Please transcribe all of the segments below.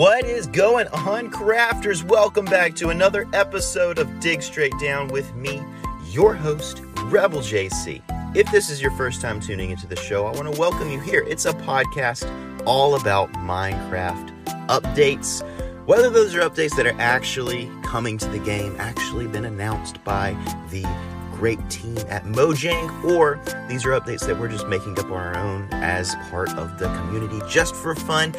What is going on, crafters? Welcome back to another episode of Dig Straight Down with me, your host, Rebel JC. If this is your first time tuning into the show, I want to welcome you here. It's a podcast all about Minecraft updates, whether those are updates that are actually coming to the game, actually been announced by the great team at Mojang, or these are updates that we're just making up on our own as part of the community just for fun.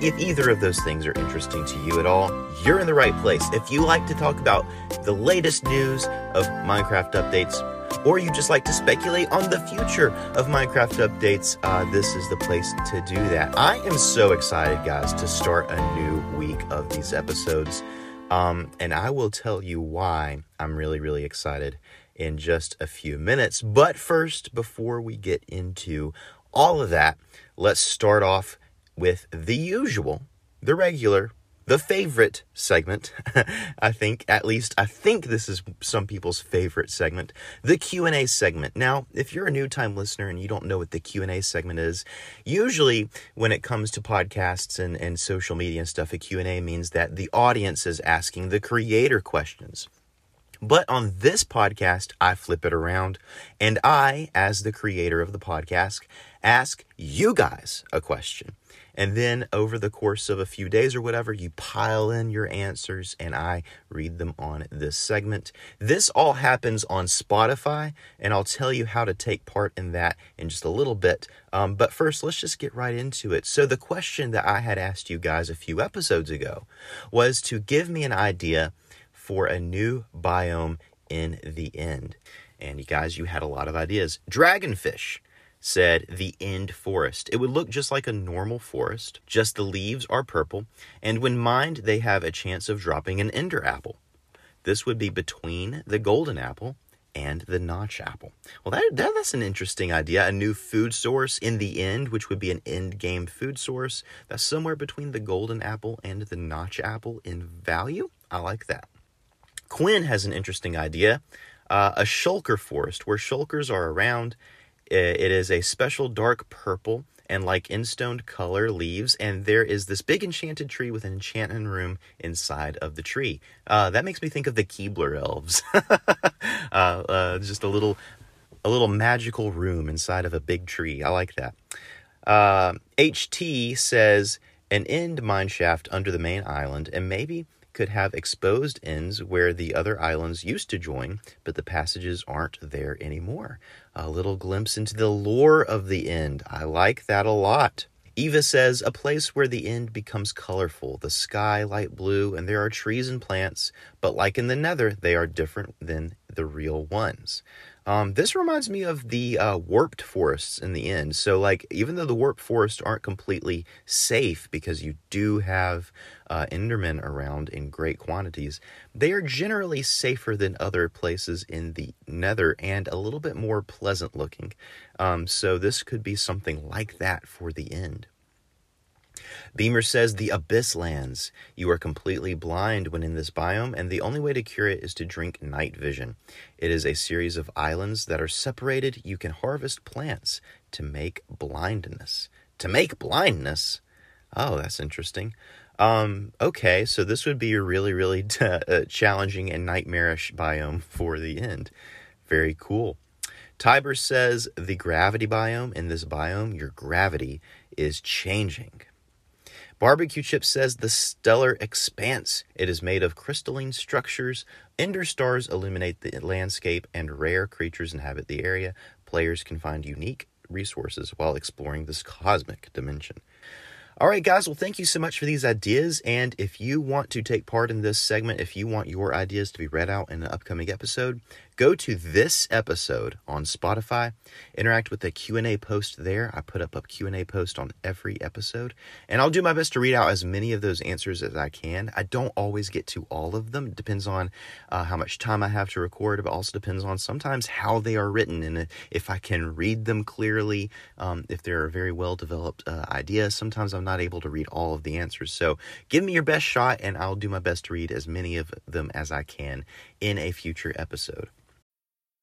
If either of those things are interesting to you at all, you're in the right place. If you like to talk about the latest news of Minecraft updates, or you just like to speculate on the future of Minecraft updates, uh, this is the place to do that. I am so excited, guys, to start a new week of these episodes. Um, and I will tell you why I'm really, really excited in just a few minutes. But first, before we get into all of that, let's start off with the usual, the regular, the favorite segment. I think at least I think this is some people's favorite segment, the Q&A segment. Now, if you're a new time listener and you don't know what the Q&A segment is, usually when it comes to podcasts and, and social media and stuff, a Q&A means that the audience is asking the creator questions. But on this podcast, I flip it around and I, as the creator of the podcast, ask you guys a question. And then over the course of a few days or whatever, you pile in your answers and I read them on this segment. This all happens on Spotify, and I'll tell you how to take part in that in just a little bit. Um, but first, let's just get right into it. So, the question that I had asked you guys a few episodes ago was to give me an idea for a new biome in the end. And you guys, you had a lot of ideas. Dragonfish said the end forest. It would look just like a normal forest, just the leaves are purple, and when mined, they have a chance of dropping an ender apple. This would be between the golden apple and the notch apple. Well, that, that, that's an interesting idea. A new food source in the end, which would be an end game food source that's somewhere between the golden apple and the notch apple in value. I like that. Quinn has an interesting idea. Uh, a shulker forest where shulkers are around it is a special dark purple and like end stone color leaves, and there is this big enchanted tree with an enchantment room inside of the tree. Uh, that makes me think of the Keebler elves. uh, uh, just a little, a little magical room inside of a big tree. I like that. HT uh, says an end mine shaft under the main island, and maybe could have exposed ends where the other islands used to join, but the passages aren't there anymore. A little glimpse into the lore of the end. I like that a lot. Eva says, a place where the end becomes colorful, the sky light blue, and there are trees and plants, but like in the nether, they are different than the real ones. Um, this reminds me of the uh, warped forests in the end. So, like, even though the warped forests aren't completely safe because you do have uh, Endermen around in great quantities, they are generally safer than other places in the Nether and a little bit more pleasant looking. Um, so, this could be something like that for the end. Beamer says the abyss lands. You are completely blind when in this biome, and the only way to cure it is to drink night vision. It is a series of islands that are separated. You can harvest plants to make blindness. To make blindness? Oh, that's interesting. Um, okay, so this would be a really, really t- uh, challenging and nightmarish biome for the end. Very cool. Tiber says the gravity biome in this biome, your gravity is changing. Barbecue Chip says the stellar expanse. It is made of crystalline structures. Ender stars illuminate the landscape, and rare creatures inhabit the area. Players can find unique resources while exploring this cosmic dimension. All right, guys. Well, thank you so much for these ideas. And if you want to take part in this segment, if you want your ideas to be read out in an upcoming episode, go to this episode on Spotify, interact with the Q&A post there. I put up a Q&A post on every episode, and I'll do my best to read out as many of those answers as I can. I don't always get to all of them. It depends on uh, how much time I have to record, but also depends on sometimes how they are written and if I can read them clearly, um, if they're a very well developed uh, idea. Sometimes I'm not able to read all of the answers. So give me your best shot, and I'll do my best to read as many of them as I can in a future episode.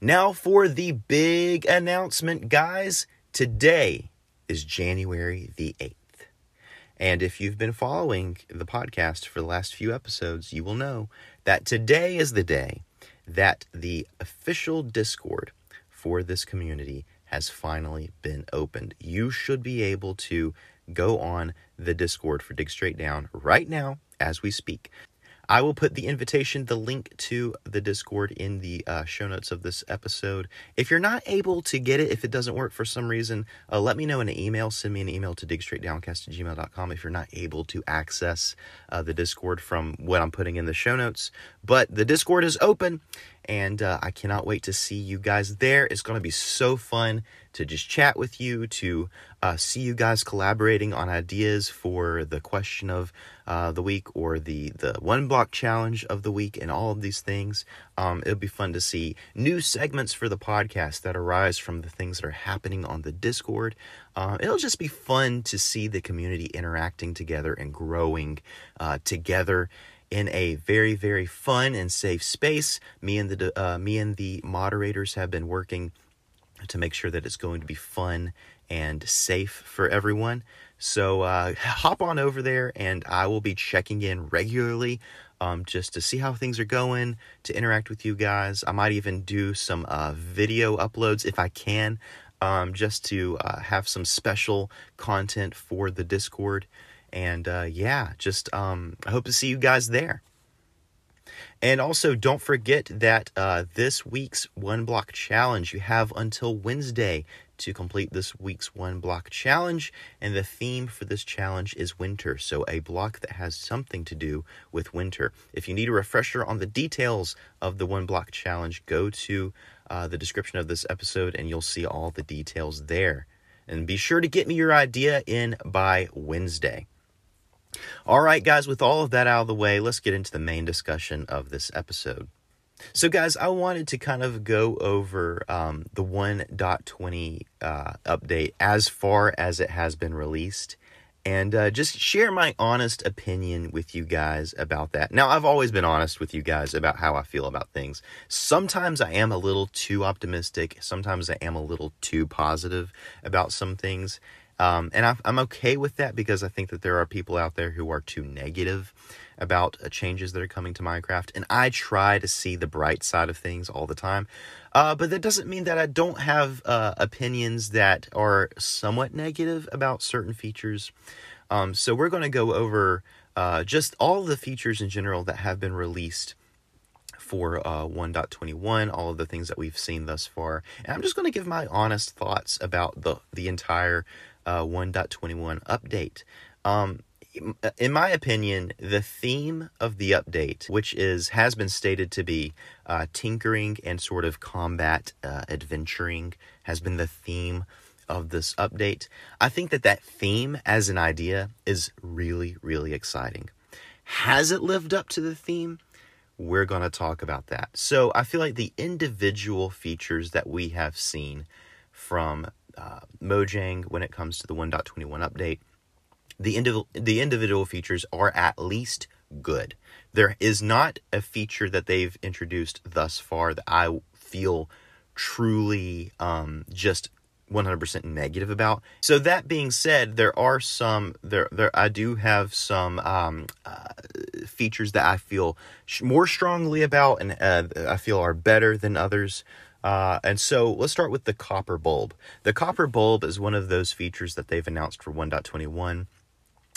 Now for the big announcement, guys. Today is January the 8th. And if you've been following the podcast for the last few episodes, you will know that today is the day that the official Discord for this community has finally been opened. You should be able to go on the Discord for Dig Straight Down right now as we speak. I will put the invitation, the link to the Discord in the uh, show notes of this episode. If you're not able to get it, if it doesn't work for some reason, uh, let me know in an email. Send me an email to digstraightdowncast if you're not able to access uh, the Discord from what I'm putting in the show notes. But the Discord is open, and uh, I cannot wait to see you guys there. It's going to be so fun to just chat with you, to uh, see you guys collaborating on ideas for the question of uh, the week or the the one block challenge of the week, and all of these things. Um, it'll be fun to see new segments for the podcast that arise from the things that are happening on the Discord. Uh, it'll just be fun to see the community interacting together and growing uh, together in a very very fun and safe space. Me and the uh, me and the moderators have been working to make sure that it's going to be fun and safe for everyone. So uh, hop on over there, and I will be checking in regularly um, just to see how things are going, to interact with you guys. I might even do some uh, video uploads if I can, um, just to uh, have some special content for the Discord. And uh, yeah, just um, I hope to see you guys there. And also, don't forget that uh, this week's one block challenge, you have until Wednesday to complete this week's one block challenge. And the theme for this challenge is winter. So, a block that has something to do with winter. If you need a refresher on the details of the one block challenge, go to uh, the description of this episode and you'll see all the details there. And be sure to get me your idea in by Wednesday. All right, guys, with all of that out of the way, let's get into the main discussion of this episode. So, guys, I wanted to kind of go over um, the 1.20 uh, update as far as it has been released and uh, just share my honest opinion with you guys about that. Now, I've always been honest with you guys about how I feel about things. Sometimes I am a little too optimistic, sometimes I am a little too positive about some things. Um, and I, I'm okay with that because I think that there are people out there who are too negative about uh, changes that are coming to Minecraft. And I try to see the bright side of things all the time. Uh, but that doesn't mean that I don't have uh, opinions that are somewhat negative about certain features. Um, so we're going to go over uh, just all the features in general that have been released for uh, 1.21, all of the things that we've seen thus far. And I'm just going to give my honest thoughts about the, the entire uh, 1.21 update. Um, in my opinion, the theme of the update, which is has been stated to be uh, tinkering and sort of combat uh, adventuring, has been the theme of this update. I think that that theme as an idea is really, really exciting. Has it lived up to the theme? We're going to talk about that. So I feel like the individual features that we have seen from uh, Mojang when it comes to the 1.21 update, the, indiv- the individual features are at least good. There is not a feature that they've introduced thus far that I feel truly um, just 100% negative about. So that being said, there are some there there I do have some um, uh, features that I feel sh- more strongly about and uh, I feel are better than others. Uh, and so let's start with the copper bulb. The copper bulb is one of those features that they've announced for 1.21.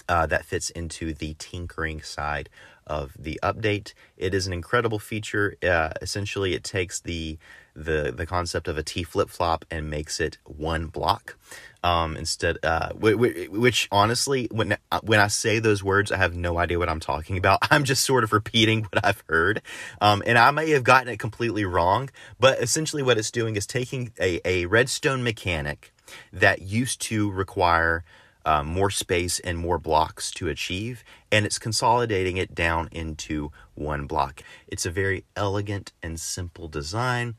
uh, that fits into the tinkering side of the update. It is an incredible feature. Uh, essentially, it takes the the the concept of a T flip flop and makes it one block. Um, instead, uh, which, which honestly, when when I say those words, I have no idea what I'm talking about. I'm just sort of repeating what I've heard, um, and I may have gotten it completely wrong. But essentially, what it's doing is taking a, a redstone mechanic that used to require um, more space and more blocks to achieve, and it's consolidating it down into one block. It's a very elegant and simple design.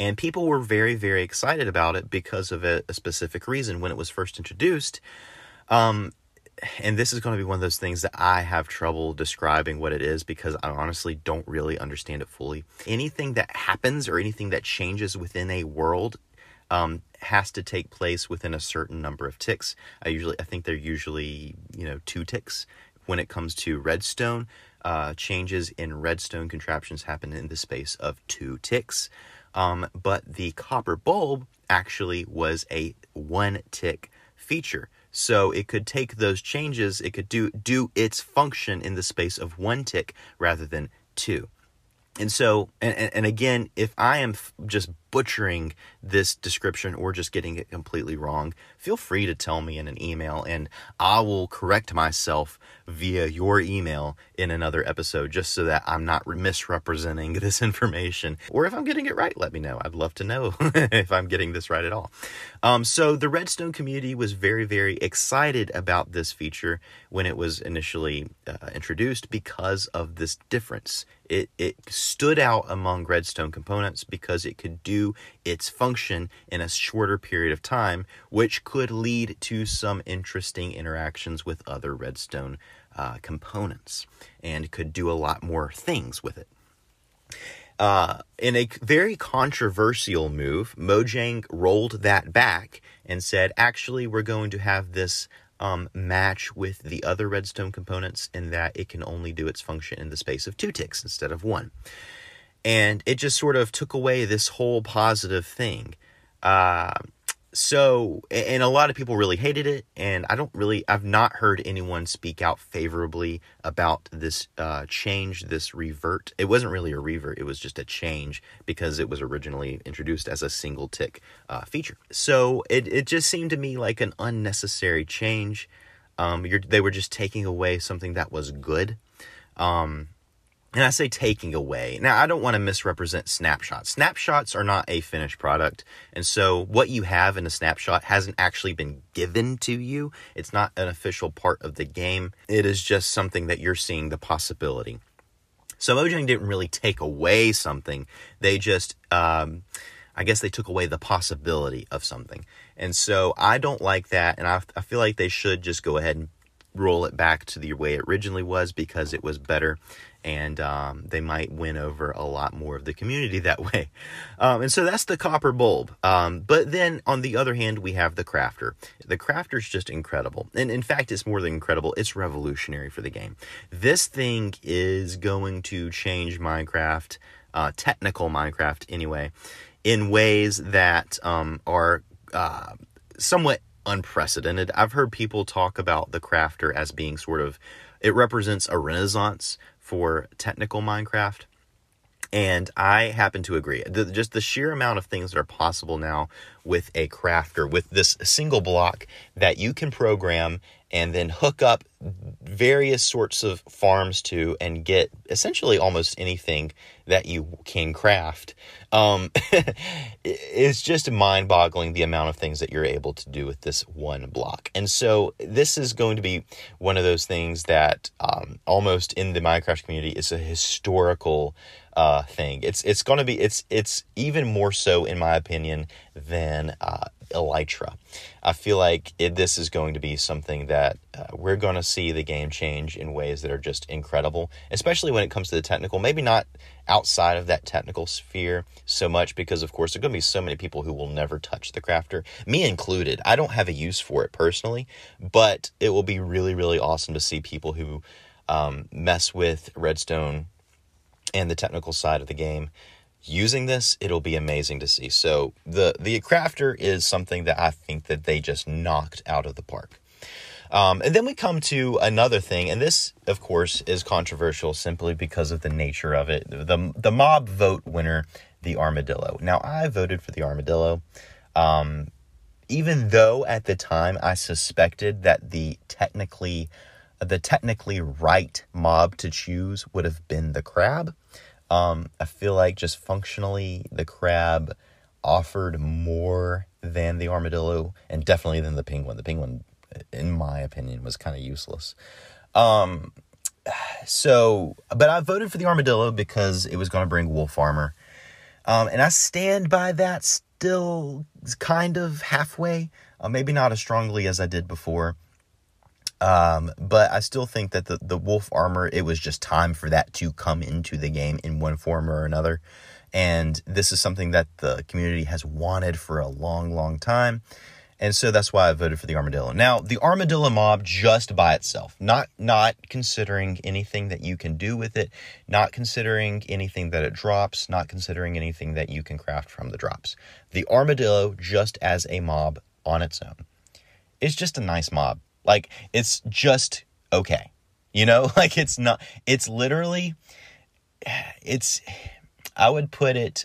And people were very, very excited about it because of a, a specific reason. When it was first introduced, um, and this is going to be one of those things that I have trouble describing what it is because I honestly don't really understand it fully. Anything that happens or anything that changes within a world um, has to take place within a certain number of ticks. I usually, I think they're usually, you know, two ticks. When it comes to redstone, uh, changes in redstone contraptions happen in the space of two ticks. Um, but the copper bulb actually was a one tick feature. So it could take those changes, it could do do its function in the space of one tick rather than two. And so, and, and again, if I am just butchering this description or just getting it completely wrong, feel free to tell me in an email and I will correct myself via your email in another episode just so that I'm not misrepresenting this information. Or if I'm getting it right, let me know. I'd love to know if I'm getting this right at all. Um, so the Redstone community was very, very excited about this feature when it was initially uh, introduced because of this difference. It, it stood out among Redstone components because it could do its function in a shorter period of time, which could lead to some interesting interactions with other redstone uh, components and could do a lot more things with it. Uh, in a very controversial move, Mojang rolled that back and said, actually, we're going to have this um, match with the other redstone components in that it can only do its function in the space of two ticks instead of one and it just sort of took away this whole positive thing. Uh, so, and a lot of people really hated it, and I don't really, I've not heard anyone speak out favorably about this uh, change, this revert. It wasn't really a revert, it was just a change because it was originally introduced as a single tick uh, feature. So, it, it just seemed to me like an unnecessary change. Um, they were just taking away something that was good. Um, and I say taking away. Now, I don't want to misrepresent snapshots. Snapshots are not a finished product. And so, what you have in a snapshot hasn't actually been given to you. It's not an official part of the game. It is just something that you're seeing the possibility. So, Mojang didn't really take away something. They just, um, I guess they took away the possibility of something. And so, I don't like that. And I, I feel like they should just go ahead and roll it back to the way it originally was because it was better and um, they might win over a lot more of the community that way. Um, and so that's the copper bulb. Um, but then on the other hand, we have the crafter. The crafter is just incredible. And in fact, it's more than incredible, it's revolutionary for the game. This thing is going to change Minecraft, uh, technical Minecraft anyway, in ways that um, are uh, somewhat unprecedented. I've heard people talk about the crafter as being sort of it represents a renaissance for technical Minecraft. And I happen to agree. The, just the sheer amount of things that are possible now with a crafter, with this single block that you can program and then hook up various sorts of farms to and get essentially almost anything that you can craft. Um, it's just mind boggling the amount of things that you're able to do with this one block. And so, this is going to be one of those things that um, almost in the Minecraft community is a historical uh, thing. It's it's going to be it's it's even more so in my opinion than uh, Elytra. I feel like it, this is going to be something that uh, we're going to see the game change in ways that are just incredible, especially when it comes to the technical. Maybe not outside of that technical sphere so much because, of course, there are going to be so many people who will never touch the crafter, me included. I don't have a use for it personally, but it will be really, really awesome to see people who um, mess with Redstone and the technical side of the game using this, it'll be amazing to see. So the the crafter is something that I think that they just knocked out of the park. Um, and then we come to another thing, and this, of course, is controversial simply because of the nature of it. The, the mob vote winner, the armadillo. Now, I voted for the armadillo, um, even though at the time I suspected that the technically the technically right mob to choose would have been the crab. Um, I feel like just functionally, the crab offered more than the armadillo, and definitely than the penguin. The penguin, in my opinion, was kind of useless. Um, so, but I voted for the armadillo because it was going to bring wolf armor, um, and I stand by that. Still, kind of halfway. Uh, maybe not as strongly as I did before. Um, but I still think that the, the wolf armor, it was just time for that to come into the game in one form or another. And this is something that the community has wanted for a long, long time. And so that's why I voted for the armadillo. Now, the armadillo mob just by itself, not not considering anything that you can do with it, not considering anything that it drops, not considering anything that you can craft from the drops. The armadillo just as a mob on its own. It's just a nice mob. Like it's just okay. You know, like it's not it's literally it's I would put it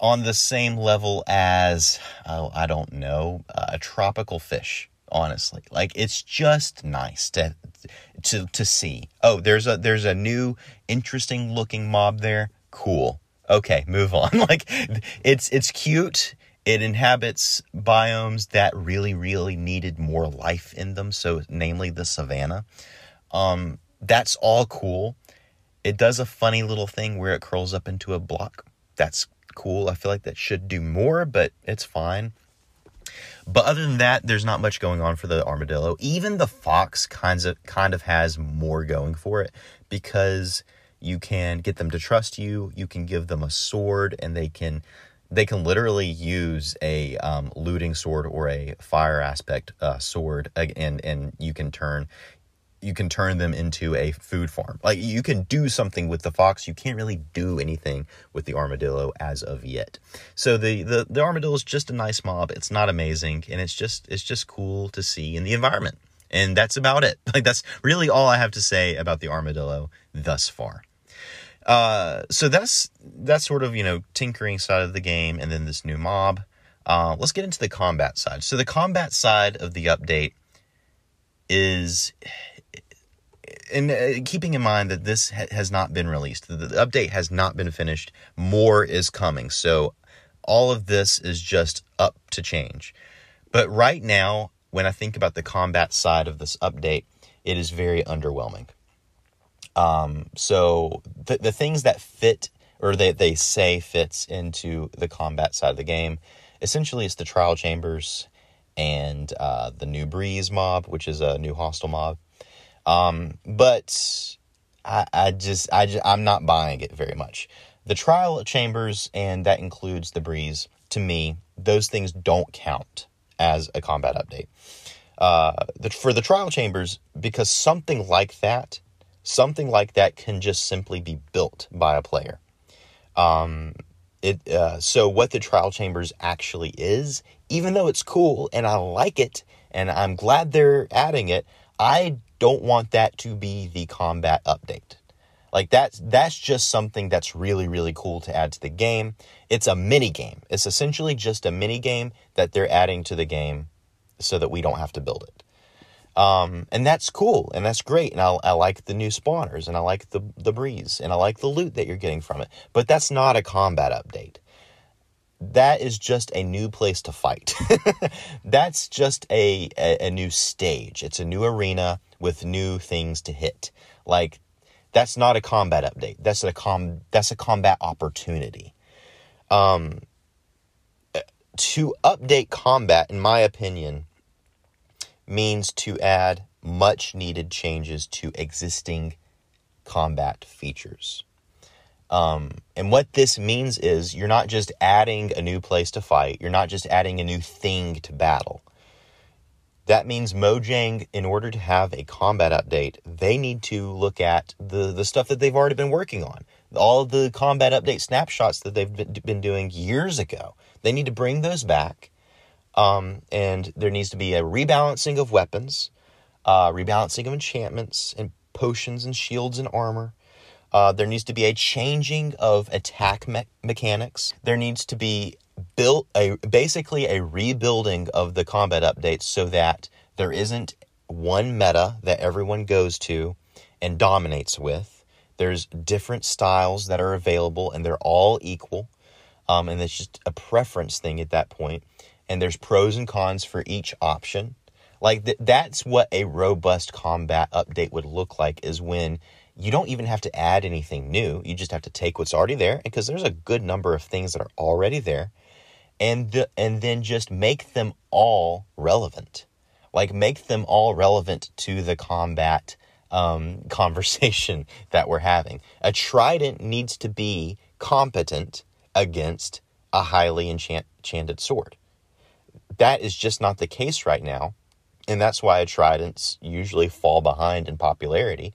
on the same level as oh, I don't know, a tropical fish, honestly. Like it's just nice to to to see. Oh, there's a there's a new interesting looking mob there. Cool. Okay, move on. like it's it's cute it inhabits biomes that really, really needed more life in them, so namely the savanna. Um, that's all cool. It does a funny little thing where it curls up into a block. That's cool. I feel like that should do more, but it's fine. But other than that, there's not much going on for the armadillo. Even the fox kinds of kind of has more going for it because you can get them to trust you. You can give them a sword, and they can they can literally use a um, looting sword or a fire aspect uh, sword, and and you can turn you can turn them into a food farm. Like you can do something with the fox. You can't really do anything with the armadillo as of yet. So the the, the armadillo is just a nice mob. It's not amazing, and it's just it's just cool to see in the environment. And that's about it. Like that's really all I have to say about the armadillo thus far. Uh, so that's that's sort of you know tinkering side of the game, and then this new mob. Uh, let's get into the combat side. So the combat side of the update is, and uh, keeping in mind that this ha- has not been released, the, the update has not been finished. More is coming, so all of this is just up to change. But right now, when I think about the combat side of this update, it is very underwhelming. Um, so the, the things that fit or they, they say fits into the combat side of the game, essentially it's the trial chambers and uh, the new breeze mob, which is a new hostile mob. Um, but I, I just I just, I'm not buying it very much. The trial chambers and that includes the breeze. To me, those things don't count as a combat update. Uh, the, for the trial chambers, because something like that something like that can just simply be built by a player. Um, it uh, so what the trial chambers actually is, even though it's cool and I like it and I'm glad they're adding it, I don't want that to be the combat update. Like that's that's just something that's really really cool to add to the game. It's a mini game. It's essentially just a mini game that they're adding to the game so that we don't have to build it. Um, and that's cool and that's great. And I, I like the new spawners and I like the, the breeze and I like the loot that you're getting from it. But that's not a combat update. That is just a new place to fight. that's just a, a, a new stage. It's a new arena with new things to hit. Like that's not a combat update. That's a com that's a combat opportunity. Um, to update combat, in my opinion, means to add much needed changes to existing combat features. Um, and what this means is you're not just adding a new place to fight, you're not just adding a new thing to battle. That means Mojang, in order to have a combat update, they need to look at the, the stuff that they've already been working on. All the combat update snapshots that they've been doing years ago. They need to bring those back Um, and there needs to be a rebalancing of weapons, uh, rebalancing of enchantments and potions and shields and armor. Uh, there needs to be a changing of attack me- mechanics. There needs to be built a basically a rebuilding of the combat updates so that there isn't one meta that everyone goes to and dominates with. There's different styles that are available and they're all equal. Um, and it's just a preference thing at that point. And there's pros and cons for each option. Like th- that's what a robust combat update would look like is when you don't even have to add anything new. You just have to take what's already there because there's a good number of things that are already there and the, and then just make them all relevant. Like make them all relevant to the combat um, conversation that we're having. A trident needs to be competent against a highly enchant- enchanted sword. That is just not the case right now. And that's why tridents usually fall behind in popularity.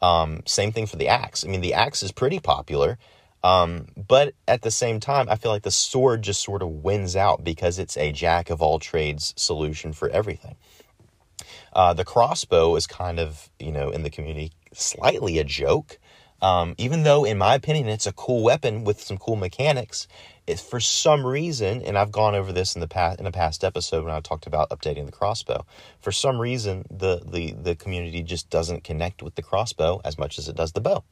Um, same thing for the axe. I mean, the axe is pretty popular, um, but at the same time, I feel like the sword just sort of wins out because it's a jack of all trades solution for everything. Uh, the crossbow is kind of, you know, in the community, slightly a joke. Um, even though, in my opinion, it's a cool weapon with some cool mechanics, it, for some reason, and I've gone over this in the past in a past episode when I talked about updating the crossbow. For some reason, the the the community just doesn't connect with the crossbow as much as it does the bow,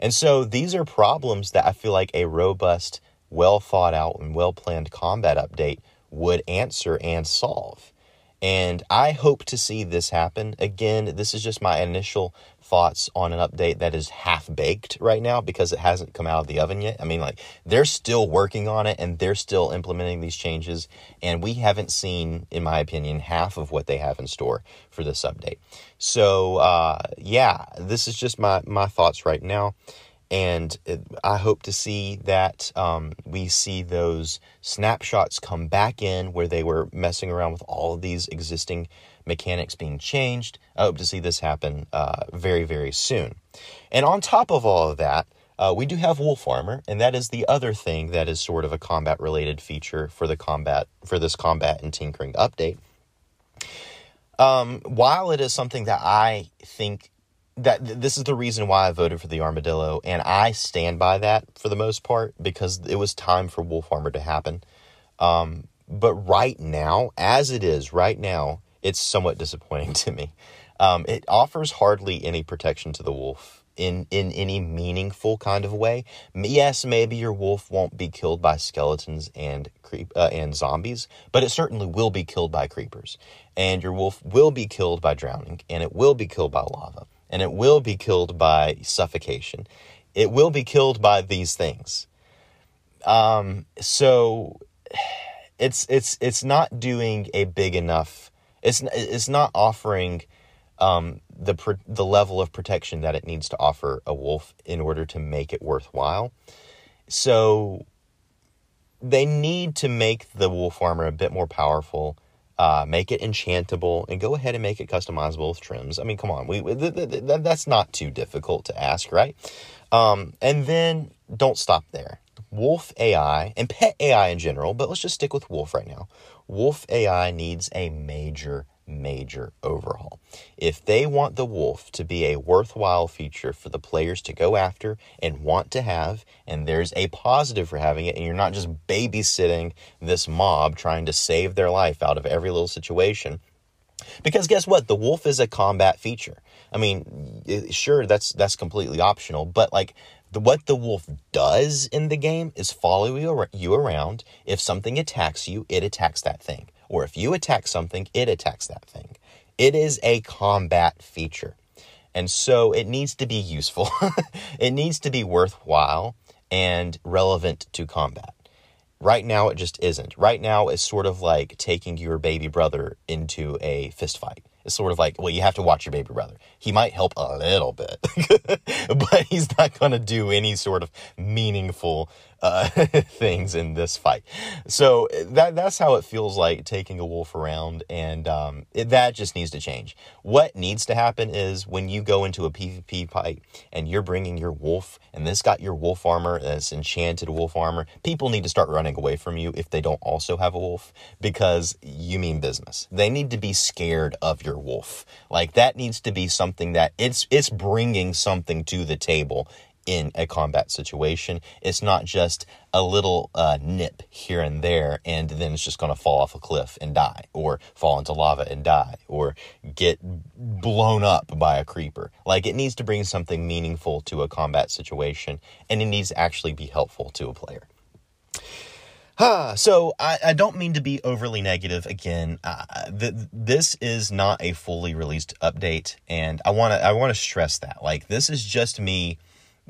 and so these are problems that I feel like a robust, well thought out, and well planned combat update would answer and solve. And I hope to see this happen. Again, this is just my initial thoughts on an update that is half baked right now because it hasn't come out of the oven yet. I mean, like, they're still working on it and they're still implementing these changes. And we haven't seen, in my opinion, half of what they have in store for this update. So, uh, yeah, this is just my, my thoughts right now and I hope to see that um, we see those snapshots come back in where they were messing around with all of these existing mechanics being changed. I hope to see this happen uh, very, very soon. And on top of all of that, uh, we do have wolf armor, and that is the other thing that is sort of a combat related feature for the combat for this combat and tinkering update. Um, while it is something that I think that this is the reason why I voted for the armadillo, and I stand by that for the most part because it was time for wolf armor to happen. Um, but right now, as it is right now, it's somewhat disappointing to me. Um, it offers hardly any protection to the wolf in in any meaningful kind of way. Yes, maybe your wolf won't be killed by skeletons and creep uh, and zombies, but it certainly will be killed by creepers, and your wolf will be killed by drowning, and it will be killed by lava and it will be killed by suffocation. It will be killed by these things. Um, so it's it's it's not doing a big enough. It's it's not offering um, the the level of protection that it needs to offer a wolf in order to make it worthwhile. So they need to make the wolf armor a bit more powerful uh, make it enchantable, and go ahead and make it customizable with trims. I mean, come on, we, th- th- th- that's not too difficult to ask, right? Um, and then don't stop there. Wolf AI and pet AI in general, but let's just stick with Wolf right now. Wolf AI needs a major major overhaul. If they want the wolf to be a worthwhile feature for the players to go after and want to have, and there's a positive for having it, and you're not just babysitting this mob trying to save their life out of every little situation. Because guess what? The wolf is a combat feature. I mean, sure, that's that's completely optional, but like the, what the wolf does in the game is follow you, you around. If something attacks you, it attacks that thing or if you attack something, it attacks that thing. It is a combat feature. And so it needs to be useful. it needs to be worthwhile and relevant to combat. Right now, it just isn't. Right now, it's sort of like taking your baby brother into a fist fight. It's sort of like, well, you have to watch your baby brother. He might help a little bit, but he's not going to do any sort of meaningful uh, things in this fight. So that that's how it feels like taking a wolf around, and um, it, that just needs to change. What needs to happen is when you go into a PvP fight and you're bringing your wolf, and this got your wolf armor, this enchanted wolf armor, people need to start running away from you if they don't also have a wolf because you mean business. They need to be scared of your wolf. Like that needs to be something that it's it's bringing something to the table in a combat situation. It's not just a little uh, nip here and there, and then it's just going to fall off a cliff and die, or fall into lava and die, or get blown up by a creeper. Like it needs to bring something meaningful to a combat situation, and it needs to actually be helpful to a player. Ah, so I, I don't mean to be overly negative again. Uh, th- this is not a fully released update, and I want to I want to stress that. Like this is just me.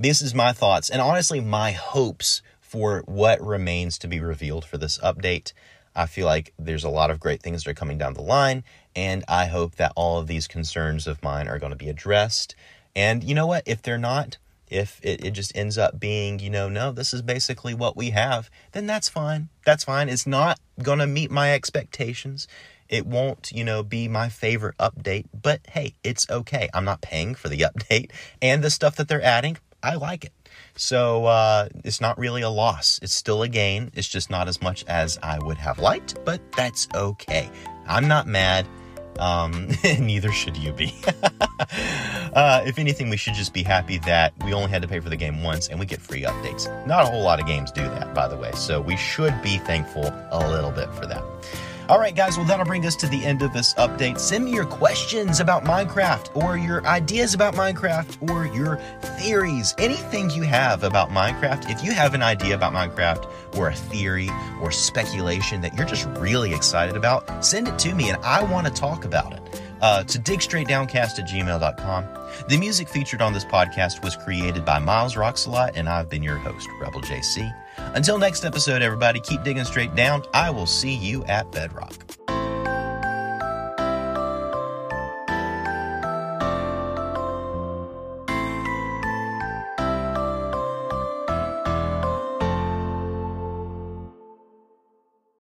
This is my thoughts, and honestly, my hopes for what remains to be revealed for this update. I feel like there's a lot of great things that are coming down the line, and I hope that all of these concerns of mine are going to be addressed. And you know what? If they're not, if it, it just ends up being, you know, no, this is basically what we have, then that's fine. That's fine. It's not going to meet my expectations. It won't, you know, be my favorite update, but hey, it's okay. I'm not paying for the update and the stuff that they're adding. I like it. So uh, it's not really a loss. It's still a gain. It's just not as much as I would have liked, but that's okay. I'm not mad. Um, neither should you be. uh, if anything, we should just be happy that we only had to pay for the game once and we get free updates. Not a whole lot of games do that, by the way, so we should be thankful a little bit for that. All right, guys, well, that'll bring us to the end of this update. Send me your questions about Minecraft or your ideas about Minecraft or your theories, anything you have about Minecraft. If you have an idea about Minecraft or a theory or speculation that you're just really excited about, send it to me and I want to talk about it. Uh, to digstraightdowncast at gmail.com. The music featured on this podcast was created by Miles RocksAlot, and I've been your host, Rebel JC. Until next episode, everybody, keep digging straight down. I will see you at Bedrock.